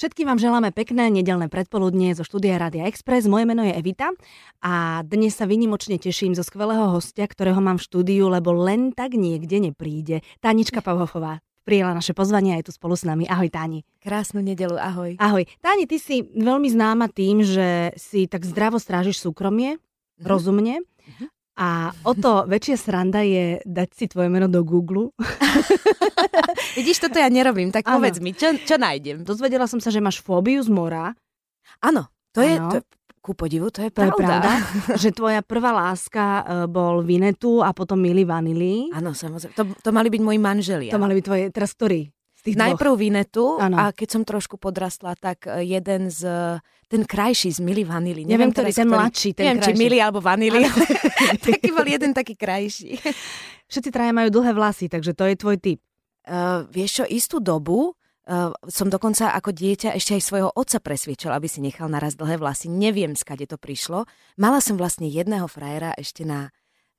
Všetkým vám želáme pekné nedelné predpoludnie zo štúdia Rádia Express. Moje meno je Evita a dnes sa vynimočne teším zo skvelého hostia, ktorého mám v štúdiu, lebo len tak niekde nepríde. Tánička Pavhofová prijela naše pozvanie a je tu spolu s nami. Ahoj Táni. Krásnu nedelu, ahoj. Ahoj. Táni, ty si veľmi známa tým, že si tak zdravo strážiš súkromie, mm-hmm. rozumne. Mm-hmm. A o to väčšia sranda je dať si tvoje meno do Google. Vidíš, toto ja nerobím, tak ano. povedz mi, čo, čo nájdem? Dozvedela som sa, že máš fóbiu z mora. Áno, to, je, to ku podivu, to je to pravda. Je pravda že tvoja prvá láska uh, bol Vinetu a potom Mili Vanily. Áno, samozrejme. To, to mali byť moji manželia. To mali byť tvoje, teraz ktorý? Tých Najprv Vinetu ano. a keď som trošku podrastla, tak e, jeden z, ten krajší z Mili Vanily. Neviem, Neviem ktorý, ten ktorý, mladší, ten neviem, krajší. či Mili alebo Vanily. taký bol jeden taký krajší. Všetci traja majú dlhé vlasy, takže to je tvoj typ. Uh, vieš čo, istú dobu uh, som dokonca ako dieťa ešte aj svojho otca presviečala, aby si nechal naraz dlhé vlasy. Neviem, skade to prišlo. Mala som vlastne jedného frajera ešte na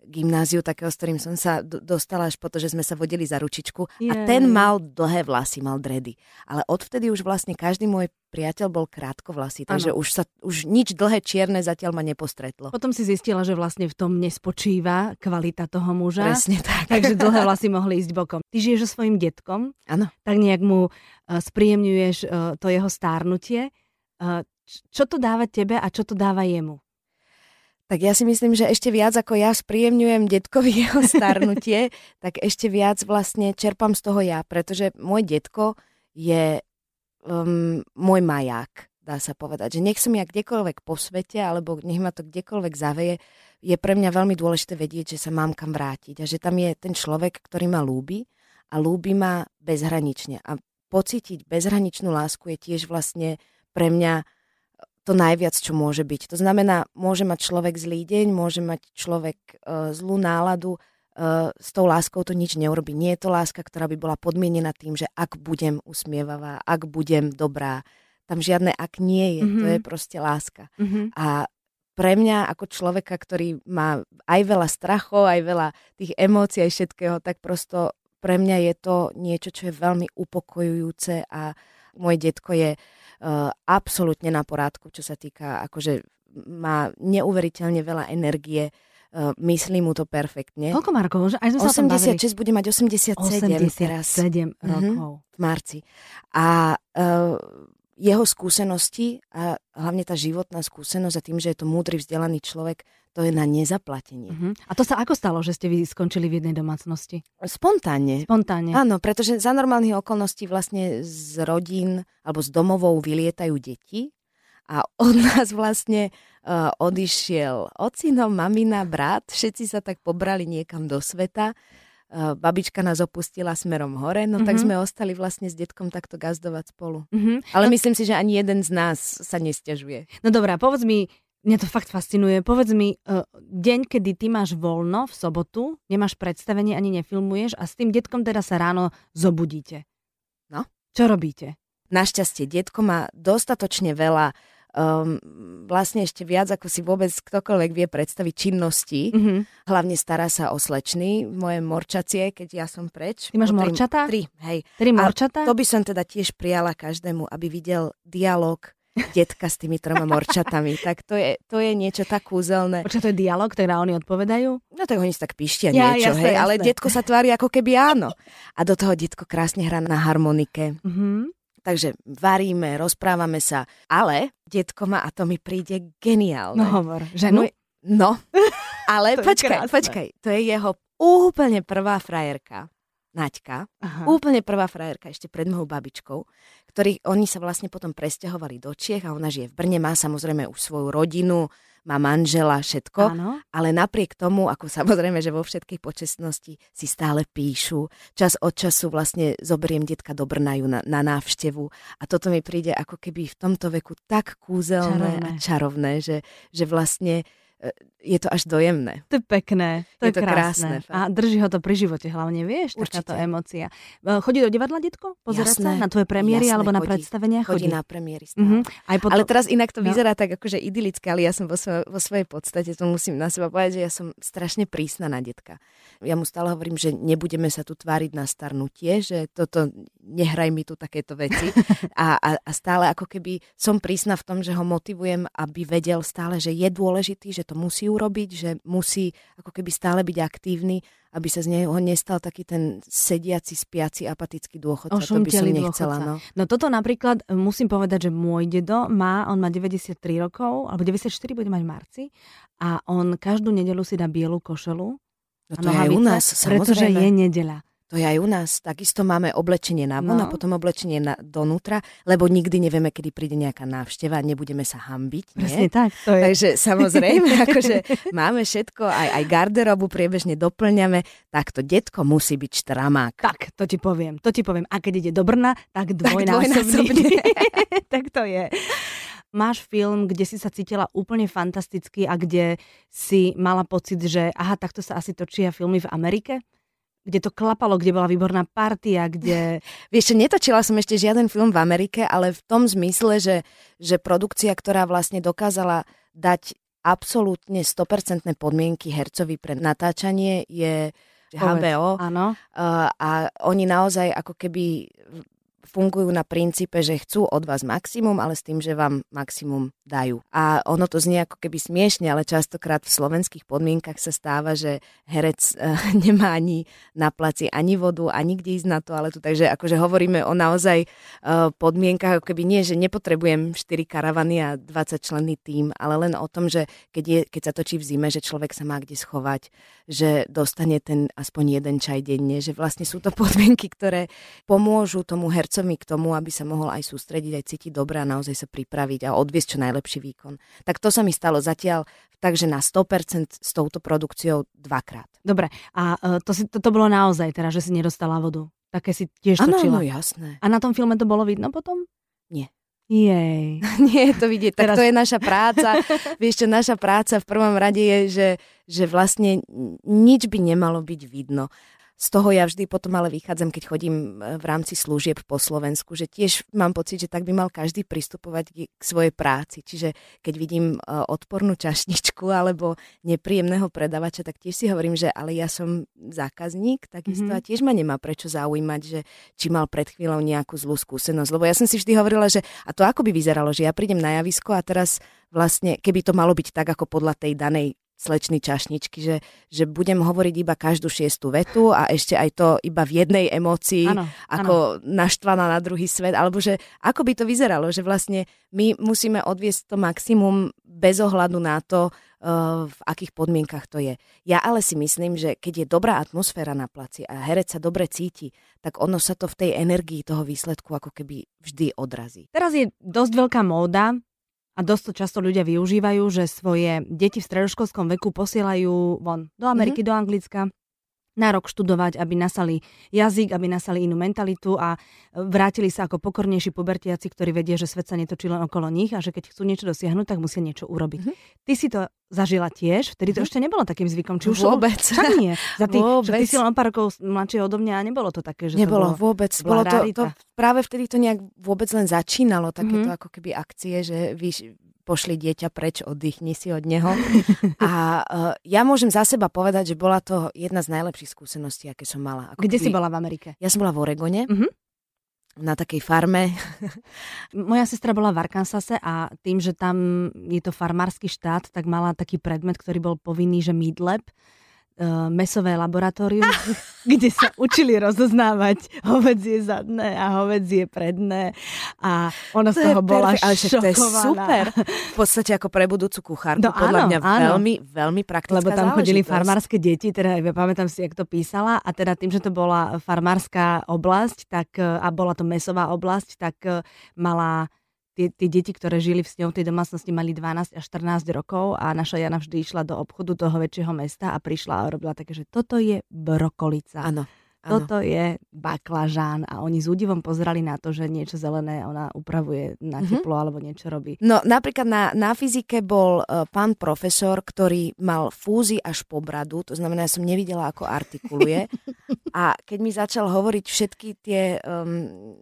gymnáziu, takého, s ktorým som sa dostala až po to, že sme sa vodili za ručičku. Jej. A ten mal dlhé vlasy, mal dredy. Ale odvtedy už vlastne každý môj priateľ bol krátko vlasy, takže už, sa, už nič dlhé čierne zatiaľ ma nepostretlo. Potom si zistila, že vlastne v tom nespočíva kvalita toho muža. Presne tak. Takže dlhé vlasy mohli ísť bokom. Ty žiješ so svojím detkom, Áno. tak nejak mu uh, spríjemňuješ uh, to jeho stárnutie. Uh, čo to dáva tebe a čo to dáva jemu? Tak ja si myslím, že ešte viac ako ja spríjemňujem detkovi jeho starnutie, tak ešte viac vlastne čerpám z toho ja, pretože môj detko je um, môj maják, dá sa povedať. Že nech som ja kdekoľvek po svete, alebo nech ma to kdekoľvek zaveje, je pre mňa veľmi dôležité vedieť, že sa mám kam vrátiť a že tam je ten človek, ktorý ma lúbi a lúbi ma bezhranične. A pocítiť bezhraničnú lásku je tiež vlastne pre mňa to najviac, čo môže byť. To znamená, môže mať človek zlý deň, môže mať človek uh, zlú náladu, uh, s tou láskou to nič neurobi. Nie je to láska, ktorá by bola podmienená tým, že ak budem usmievavá, ak budem dobrá, tam žiadne ak nie je, mm-hmm. to je mhm. proste láska. Mm-hmm. A pre mňa ako človeka, ktorý má aj veľa strachov, aj veľa tých emócií, aj všetkého, tak prosto pre mňa je to niečo, čo je veľmi upokojujúce a môj detko je Uh, absolútne na porádku, čo sa týka, akože má neuveriteľne veľa energie, uh, myslí mu to perfektne. Koľko má rokov? Aj sme 86, bude mať 87, 87 teraz. 7 mhm, rokov. Mm-hmm, v marci. A uh, jeho skúsenosti a hlavne tá životná skúsenosť a tým, že je to múdry, vzdelaný človek, to je na nezaplatenie. Uh-huh. A to sa ako stalo, že ste vy skončili v jednej domácnosti? Spontánne. Spontánne. Áno, pretože za normálnych okolností vlastne z rodín alebo z domovou vylietajú deti a od nás vlastne uh, odišiel ocino, mamina, brat, všetci sa tak pobrali niekam do sveta. Uh, babička nás opustila smerom hore, no uh-huh. tak mhm. sme ostali vlastne s detkom takto gazdovať spolu. Uh-huh. Ale no, myslím si, že ani jeden z nás sa nestiažuje. No dobrá, povedz mi, Mňa to fakt fascinuje. Povedz mi, uh, deň, kedy ty máš voľno v sobotu, nemáš predstavenie ani nefilmuješ a s tým detkom teda sa ráno zobudíte. No. Čo robíte? Našťastie, detko má dostatočne veľa um, vlastne ešte viac, ako si vôbec ktokoľvek vie predstaviť činnosti. Mm-hmm. Hlavne stará sa o slečny, moje morčacie, keď ja som preč. Ty máš morčata? Tri, hej. Tri morčata? A to by som teda tiež prijala každému, aby videl dialog detka s tými troma morčatami. Tak to je, to je niečo tak kúzelné. Počkaj, to je dialog, ktorý oni odpovedajú? No tak oni si tak píštia ja, niečo, jasne, hej, jasne. ale detko sa tvári ako keby áno. A do toho detko krásne hrá na harmonike. Mm-hmm. Takže varíme, rozprávame sa, ale detko má, a to mi príde geniálne. No hovor, ženu? Môj, no, ale počkaj, počkaj, to je jeho úplne prvá frajerka. Naďka, Aha. úplne prvá frajerka ešte pred mojou babičkou, ktorí oni sa vlastne potom presťahovali do Čiech a ona žije v Brne, má samozrejme už svoju rodinu, má manžela, všetko, Áno. ale napriek tomu, ako samozrejme, že vo všetkej počestnosti si stále píšu, čas od času vlastne zoberiem detka do Brnaju na, na návštevu a toto mi príde ako keby v tomto veku tak kúzelné čarovné. a čarovné, že, že vlastne je to až dojemné. To je pekné, to je, je to krásne. krásne a drží ho to pri živote hlavne, vieš, Určite. takáto emócia. Chodí do divadla, detko? Pozerať sa na tvoje premiéry jasné, alebo na chodí, predstavenia? Chodí. chodí na premiéry Uh-huh. Aj potom... Ale teraz inak to no. vyzerá tak akože idylické, ale ja som vo, svoj, vo svojej podstate, to musím na seba povedať, že ja som strašne prísna na detka. Ja mu stále hovorím, že nebudeme sa tu tváriť na starnutie, že toto, nehraj mi tu takéto veci. a, a, a stále ako keby som prísna v tom, že ho motivujem, aby vedel stále, že je dôležitý, že to musí urobiť, že musí ako keby stále byť aktívny aby sa z neho nestal taký ten sediaci, spiaci, apatický dôchodca. To by som nechcela. No. no toto napríklad e, musím povedať, že môj dedo má, on má 93 rokov, alebo 94 bude mať v marci a on každú nedelu si dá bielu košelu. No to je u nás, Pretože je nedeľa. To je aj u nás. Takisto máme oblečenie na von no. a potom oblečenie na, donútra, lebo nikdy nevieme, kedy príde nejaká návšteva, nebudeme sa hambiť. Presne nie? tak. To je. Takže samozrejme, akože máme všetko, aj, aj garderobu priebežne doplňame, tak to detko musí byť štramák. Tak, to ti poviem, to ti poviem. A keď ide do Brna, tak dvojnásobne. tak to je máš film, kde si sa cítila úplne fantasticky a kde si mala pocit, že aha, takto sa asi točia filmy v Amerike? Kde to klapalo, kde bola výborná partia, kde... Vieš, netočila som ešte žiaden film v Amerike, ale v tom zmysle, že, že produkcia, ktorá vlastne dokázala dať absolútne 100% podmienky hercovi pre natáčanie je HBO. Áno. A oni naozaj ako keby fungujú na princípe, že chcú od vás maximum, ale s tým, že vám maximum dajú. A ono to znie ako keby smiešne, ale častokrát v slovenských podmienkach sa stáva, že herec uh, nemá ani na placi ani vodu, ani kde ísť na toaletu. Takže akože hovoríme o naozaj uh, podmienkach, ako keby nie, že nepotrebujem 4 karavany a 20 členný tým, ale len o tom, že keď, je, keď sa točí v zime, že človek sa má kde schovať, že dostane ten aspoň jeden čaj denne, že vlastne sú to podmienky, ktoré pomôžu tomu hercu hercovi k tomu, aby sa mohol aj sústrediť, aj cítiť dobre a naozaj sa pripraviť a odviesť čo najlepší výkon. Tak to sa mi stalo zatiaľ takže na 100% s touto produkciou dvakrát. Dobre, a uh, to, si, to, to bolo naozaj teda, že si nedostala vodu? Také si tiež ano, točila? Áno, jasné. A na tom filme to bolo vidno potom? Nie. Jej. Nie je to vidieť. Tak Teraz... to je naša práca. Vieš čo, naša práca v prvom rade je, že, že vlastne nič by nemalo byť vidno z toho ja vždy potom ale vychádzam, keď chodím e, v rámci služieb po Slovensku, že tiež mám pocit, že tak by mal každý pristupovať k svojej práci. Čiže keď vidím e, odpornú čašničku alebo nepríjemného predavača, tak tiež si hovorím, že ale ja som zákazník, takisto mm-hmm. a tiež ma nemá prečo zaujímať, že či mal pred chvíľou nejakú zlú skúsenosť. Lebo ja som si vždy hovorila, že a to ako by vyzeralo, že ja prídem na javisko a teraz vlastne, keby to malo byť tak, ako podľa tej danej slečny čašničky, že, že budem hovoriť iba každú šiestu vetu a ešte aj to iba v jednej emócii, ano, ako ano. naštvaná na druhý svet, alebo že ako by to vyzeralo, že vlastne my musíme odviesť to maximum bez ohľadu na to, uh, v akých podmienkach to je. Ja ale si myslím, že keď je dobrá atmosféra na placi a herec sa dobre cíti, tak ono sa to v tej energii toho výsledku ako keby vždy odrazí. Teraz je dosť veľká móda a dosť často ľudia využívajú, že svoje deti v stredoškolskom veku posielajú von do Ameriky, mm-hmm. do Anglicka na rok študovať, aby nasali jazyk, aby nasali inú mentalitu a vrátili sa ako pokornejší pubertiaci, ktorí vedia, že svet sa netočí len okolo nich a že keď chcú niečo dosiahnuť, tak musia niečo urobiť. Mm-hmm. Ty si to zažila tiež, vtedy to mm-hmm. ešte nebolo takým zvykom. Či už vôbec. Čo nie? Za tý, vôbec. ty si len pár rokov mladšie odo mňa a nebolo to také, že Nebolo to bolo, vôbec. Bolo to, to, práve vtedy to nejak vôbec len začínalo, takéto mm-hmm. ako keby akcie, že víš, pošli dieťa preč, oddychni si od neho. A uh, ja môžem za seba povedať, že bola to jedna z najlepších skúseností, aké som mala. Ako Kde keby... si bola v Amerike? Ja som bola v Oregone. Uh-huh na takej farme. Moja sestra bola v Arkansase a tým, že tam je to farmársky štát, tak mala taký predmet, ktorý bol povinný, že midlab, uh, mesové laboratórium, kde sa učili rozoznávať hovedzie zadné a hovedzie predné a ona z toho bola ale to je super. V podstate ako pre budúcu kuchárku, no, podľa áno, mňa áno. veľmi, veľmi praktická Lebo tam chodili farmárske deti, teda ja pamätám si, jak to písala a teda tým, že to bola farmárska oblasť tak, a bola to mesová oblasť, tak eh, mala tie, tie deti, ktoré žili v tej domácnosti, mali 12 až 14 rokov a naša Jana vždy išla do obchodu toho väčšieho mesta a prišla a robila také, že toto je brokolica. Áno. toto je baklažán a oni s údivom pozerali na to, že niečo zelené ona upravuje na mm-hmm. teplo alebo niečo robí. No napríklad na, na fyzike bol uh, pán profesor, ktorý mal fúzy až po bradu, to znamená, ja som nevidela, ako artikuluje. a keď mi začal hovoriť všetky tie um,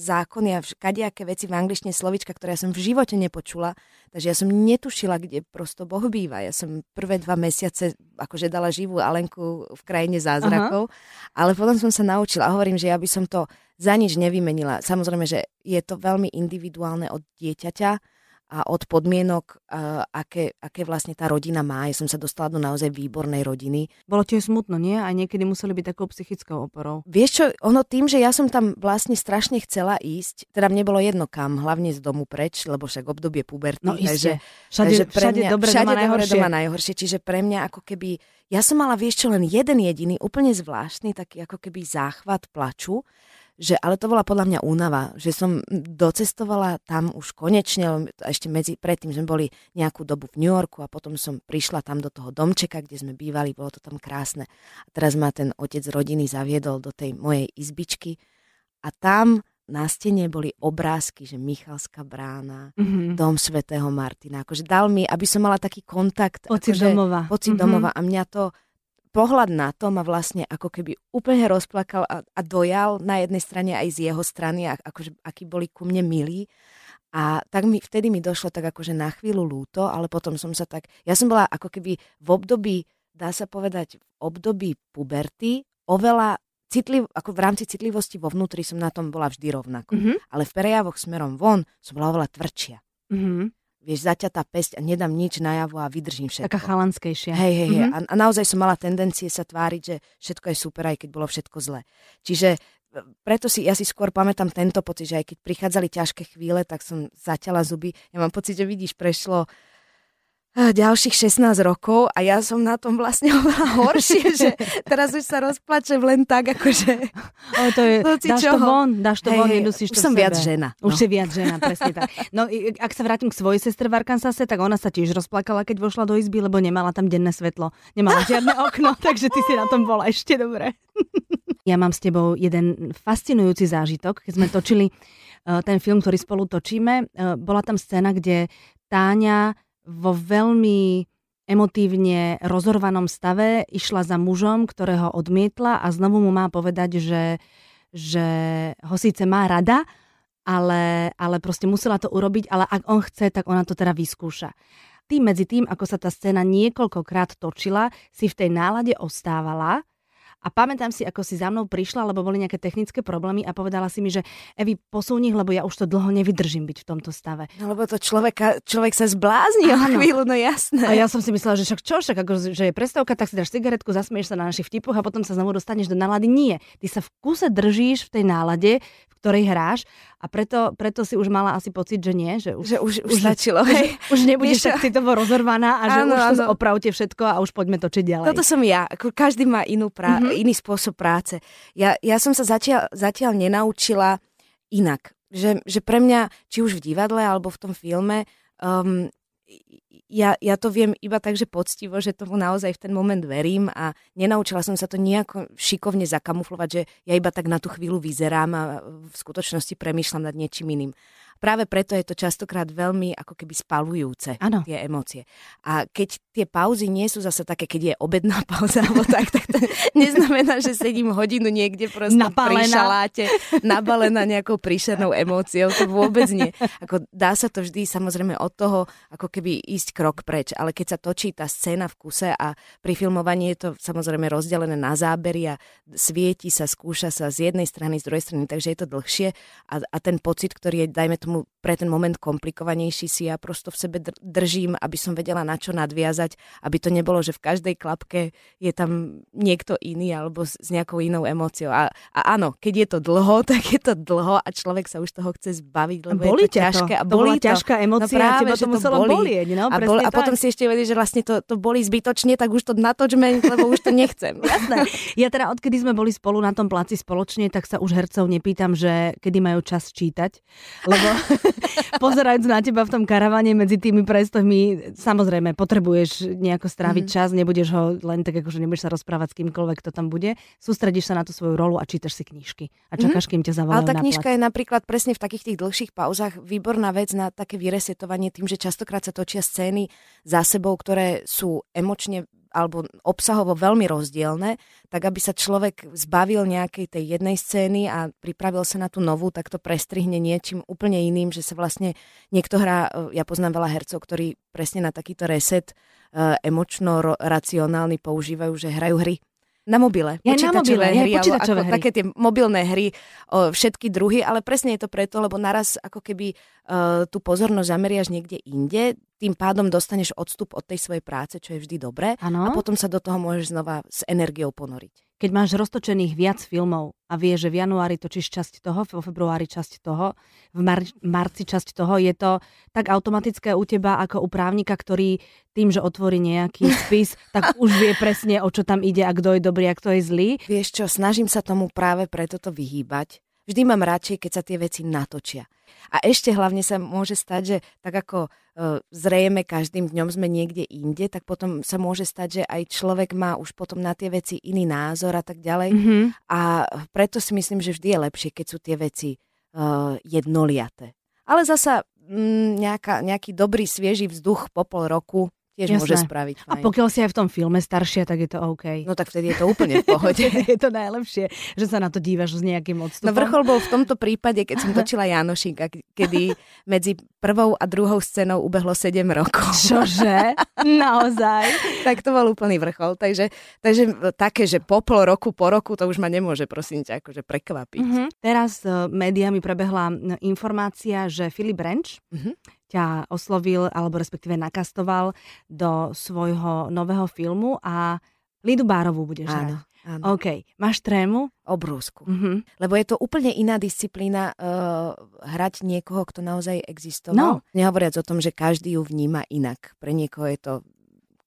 zákony a kadejaké veci v angličtine slovička, ktoré ja som v živote nepočula, takže ja som netušila, kde prosto Boh býva. Ja som prvé dva mesiace akože dala živú Alenku v krajine zázrakov, Aha. ale potom som sa naučila a hovorím, že ja by som to za nič nevymenila. Samozrejme, že je to veľmi individuálne od dieťaťa, a od podmienok, uh, aké, aké vlastne tá rodina má. Ja som sa dostala do naozaj výbornej rodiny. Bolo tiež smutno, nie? A niekedy museli byť takou psychickou oporou. Vieš čo, ono tým, že ja som tam vlastne strašne chcela ísť, teda mne bolo jedno kam, hlavne z domu preč, lebo však obdobie puberty. No takže, všade, takže pre všade mňa, dobre, všade doma najhoršie. doma najhoršie. Čiže pre mňa ako keby, ja som mala, vieš čo, len jeden jediný, úplne zvláštny, taký ako keby záchvat plaču, že, ale to bola podľa mňa únava, že som docestovala tam už konečne, ešte medzi, predtým sme boli nejakú dobu v New Yorku a potom som prišla tam do toho domčeka, kde sme bývali, bolo to tam krásne. A teraz ma ten otec rodiny zaviedol do tej mojej izbičky a tam na stene boli obrázky, že Michalská brána, mm-hmm. dom svätého Martina. Akože dal mi, aby som mala taký kontakt. Pocit akože, domova. Pocit mm-hmm. domova. A mňa to pohľad na to ma vlastne ako keby úplne rozplakal a, a dojal na jednej strane aj z jeho strany, a, akože, akí boli ku mne milí. A tak mi, vtedy mi došlo tak akože na chvíľu lúto, ale potom som sa tak, ja som bola ako keby v období, dá sa povedať, v období puberty, oveľa citliv, ako v rámci citlivosti vo vnútri som na tom bola vždy rovnako. Mm-hmm. Ale v prejavoch smerom von som bola oveľa tvrdšia. Mm-hmm vieš, zaťatá pesť a nedám nič najavo a vydržím všetko. Taká chalanskejšia. Hej, hej, hej. Mm-hmm. A, a naozaj som mala tendencie sa tváriť, že všetko je super, aj keď bolo všetko zlé. Čiže e, preto si, ja si skôr pamätám tento pocit, že aj keď prichádzali ťažké chvíle, tak som zaťala zuby. Ja mám pocit, že vidíš, prešlo ďalších 16 rokov a ja som na tom vlastne oveľa horšie, že teraz už sa rozplačem len tak, akože... Ale to je, dáš čoho? to von, dáš to hey, von, nedusíš to som sebe. viac žena. No. Už si viac žena, presne tak. No ak sa vrátim k svojej sestre v Arkansase, tak ona sa tiež rozplakala, keď vošla do izby, lebo nemala tam denné svetlo. Nemala žiadne okno, takže ty si na tom bola ešte dobre. Ja mám s tebou jeden fascinujúci zážitok, keď sme točili uh, ten film, ktorý spolu točíme. Uh, bola tam scéna, kde Táňa vo veľmi emotívne rozorvanom stave išla za mužom, ktorého odmietla a znovu mu má povedať, že, že ho síce má rada, ale, ale proste musela to urobiť, ale ak on chce, tak ona to teda vyskúša. Tým medzi tým, ako sa tá scéna niekoľkokrát točila, si v tej nálade ostávala a pamätám si, ako si za mnou prišla, lebo boli nejaké technické problémy a povedala si mi, že Evi, posúni, lebo ja už to dlho nevydržím byť v tomto stave. No lebo to človeka, človek sa zblázni o chvíľu, no jasné. A ja som si myslela, že však čo, však ako, že je prestávka, tak si dáš cigaretku, zasmieš sa na našich vtipoch a potom sa znovu dostaneš do nálady. Nie. Ty sa v kuse držíš v tej nálade, v ktorej hráš a preto, preto si už mala asi pocit, že nie, že už, že už, už, stačilo. Hej. Už, už nebudeš tak citovo rozorvaná a že áno, už to opravte všetko a už poďme točiť ďalej. Toto som ja. Každý má inú prá- mm-hmm. iný spôsob práce. Ja, ja som sa zatiaľ, zatiaľ nenaučila inak. Že, že pre mňa, či už v divadle alebo v tom filme, um, ja, ja to viem iba tak, že poctivo, že tomu naozaj v ten moment verím a nenaučila som sa to nejako šikovne zakamuflovať, že ja iba tak na tú chvíľu vyzerám a v skutočnosti premýšľam nad niečím iným práve preto je to častokrát veľmi ako keby spalujúce, ano. tie emócie. A keď tie pauzy nie sú zase také, keď je obedná pauza alebo tak, tak to neznamená, že sedím hodinu niekde proste napálená. pri šaláte, nabalená nejakou príšernou emóciou, to vôbec nie. Ako dá sa to vždy samozrejme od toho, ako keby ísť krok preč, ale keď sa točí tá scéna v kuse a pri filmovaní je to samozrejme rozdelené na zábery a svieti sa, skúša sa z jednej strany, z druhej strany, takže je to dlhšie a, a ten pocit, ktorý je, dajme tomu, tomu pre ten moment komplikovanejší si ja prosto v sebe držím, aby som vedela na čo nadviazať, aby to nebolo, že v každej klapke je tam niekto iný alebo s, s nejakou inou emóciou. A, a áno, keď je to dlho, tak je to dlho a človek sa už toho chce zbaviť, lebo boli je to ťažké. To. A boli to. ťažká emócia no práve, teba to muselo boli. bolieť. No, a, bol, a potom si ešte vedieť, že vlastne to, to boli zbytočne, tak už to natočme, lebo už to nechcem. Jasné. Ja teda odkedy sme boli spolu na tom placi spoločne, tak sa už hercov nepýtam, že kedy majú čas čítať, lebo pozerajúc na teba v tom karavane medzi tými prestohmi, samozrejme, potrebuješ nejako stráviť mm-hmm. čas, nebudeš ho len tak, akože nebudeš sa rozprávať s kýmkoľvek, kto tam bude. Sústredíš sa na tú svoju rolu a čítaš si knižky a mhm. čakáš, mm-hmm. kým ťa zavolajú Ale tá knižka je napríklad presne v takých tých dlhších pauzach výborná vec na také vyresetovanie tým, že častokrát sa točia scény za sebou, ktoré sú emočne alebo obsahovo veľmi rozdielne, tak aby sa človek zbavil nejakej tej jednej scény a pripravil sa na tú novú, tak to prestrihne niečím úplne iným, že sa vlastne niekto hrá, e, ja poznám veľa hercov, ktorí presne na takýto reset e, emočno-racionálny používajú, že hrajú hry na mobile. Ja na mobile, hry, ja, ako hry. také tie mobilné hry, o, všetky druhy, ale presne je to preto, lebo naraz ako keby uh, tú pozornosť zameriaš niekde inde, tým pádom dostaneš odstup od tej svojej práce, čo je vždy dobré ano. a potom sa do toho môžeš znova s energiou ponoriť keď máš roztočených viac filmov a vieš, že v januári točíš časť toho, vo februári časť toho, v mar- marci časť toho, je to tak automatické u teba ako u právnika, ktorý tým, že otvorí nejaký spis, tak už vie presne, o čo tam ide a kto je dobrý a kto je zlý. Vieš čo, snažím sa tomu práve preto to vyhýbať. Vždy mám radšej, keď sa tie veci natočia. A ešte hlavne sa môže stať, že tak ako e, zrejme každým dňom sme niekde inde, tak potom sa môže stať, že aj človek má už potom na tie veci iný názor a tak ďalej. Mm-hmm. A preto si myslím, že vždy je lepšie, keď sú tie veci uh, jednoliaté. Ale zasa mm, nejaká, nejaký dobrý, svieži vzduch po pol roku tiež Jasné. môže spraviť. Fajn. A pokiaľ si aj v tom filme staršia, tak je to OK. No tak vtedy je to úplne v pohode. je to najlepšie, že sa na to dívaš s nejakým odstupom. No vrchol bol v tomto prípade, keď som točila Janošinka, kedy medzi prvou a druhou scénou ubehlo 7 rokov. Čože? Naozaj? tak to bol úplný vrchol. Takže, takže také, že po pol roku, po roku, to už ma nemôže prosím ťa akože prekvapiť. Uh-huh. Teraz uh, médiami prebehla informácia, že Filip Renč uh-huh ťa oslovil alebo respektíve nakastoval do svojho nového filmu a Lidu Bárovú budeš Áno. hrať. Áno. OK. Máš trému? Obrovskú. Uh-huh. Lebo je to úplne iná disciplína uh, hrať niekoho, kto naozaj existoval. No. Nehovoriac o tom, že každý ju vníma inak. Pre niekoho je to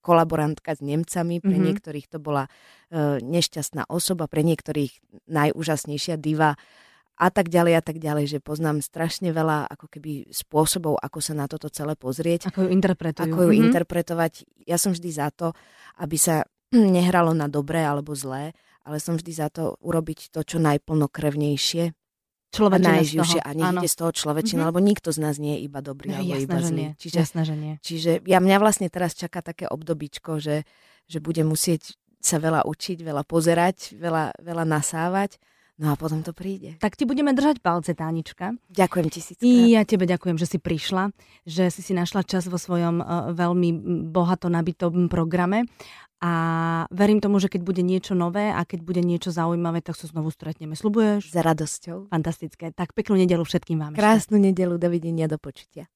kolaborantka s Nemcami, pre uh-huh. niektorých to bola uh, nešťastná osoba, pre niektorých najúžasnejšia diva a tak ďalej a tak ďalej, že poznám strašne veľa ako keby spôsobov, ako sa na toto celé pozrieť. Ako ju interpretujú. Ako ju mm-hmm. interpretovať. Ja som vždy za to, aby sa nehralo na dobré alebo zlé, ale som vždy za to urobiť to, čo najplnokrevnejšie. Človečina a najživšie a ide z toho človečina, mm-hmm. lebo nikto z nás nie je iba dobrý no, alebo jasné, iba zlý. Čiže, jasné, že nie. čiže ja mňa vlastne teraz čaká také obdobičko, že, že budem musieť sa veľa učiť, veľa pozerať, veľa, veľa nasávať No a potom to príde. Tak ti budeme držať palce, Tánička. Ďakujem tisíc. I ja tebe ďakujem, že si prišla, že si si našla čas vo svojom uh, veľmi bohato nabitom programe. A verím tomu, že keď bude niečo nové a keď bude niečo zaujímavé, tak sa znovu stretneme. Slubuješ? Za radosťou. Fantastické. Tak peknú nedelu všetkým vám. Krásnu ešte. nedelu, dovidenia, do počutia.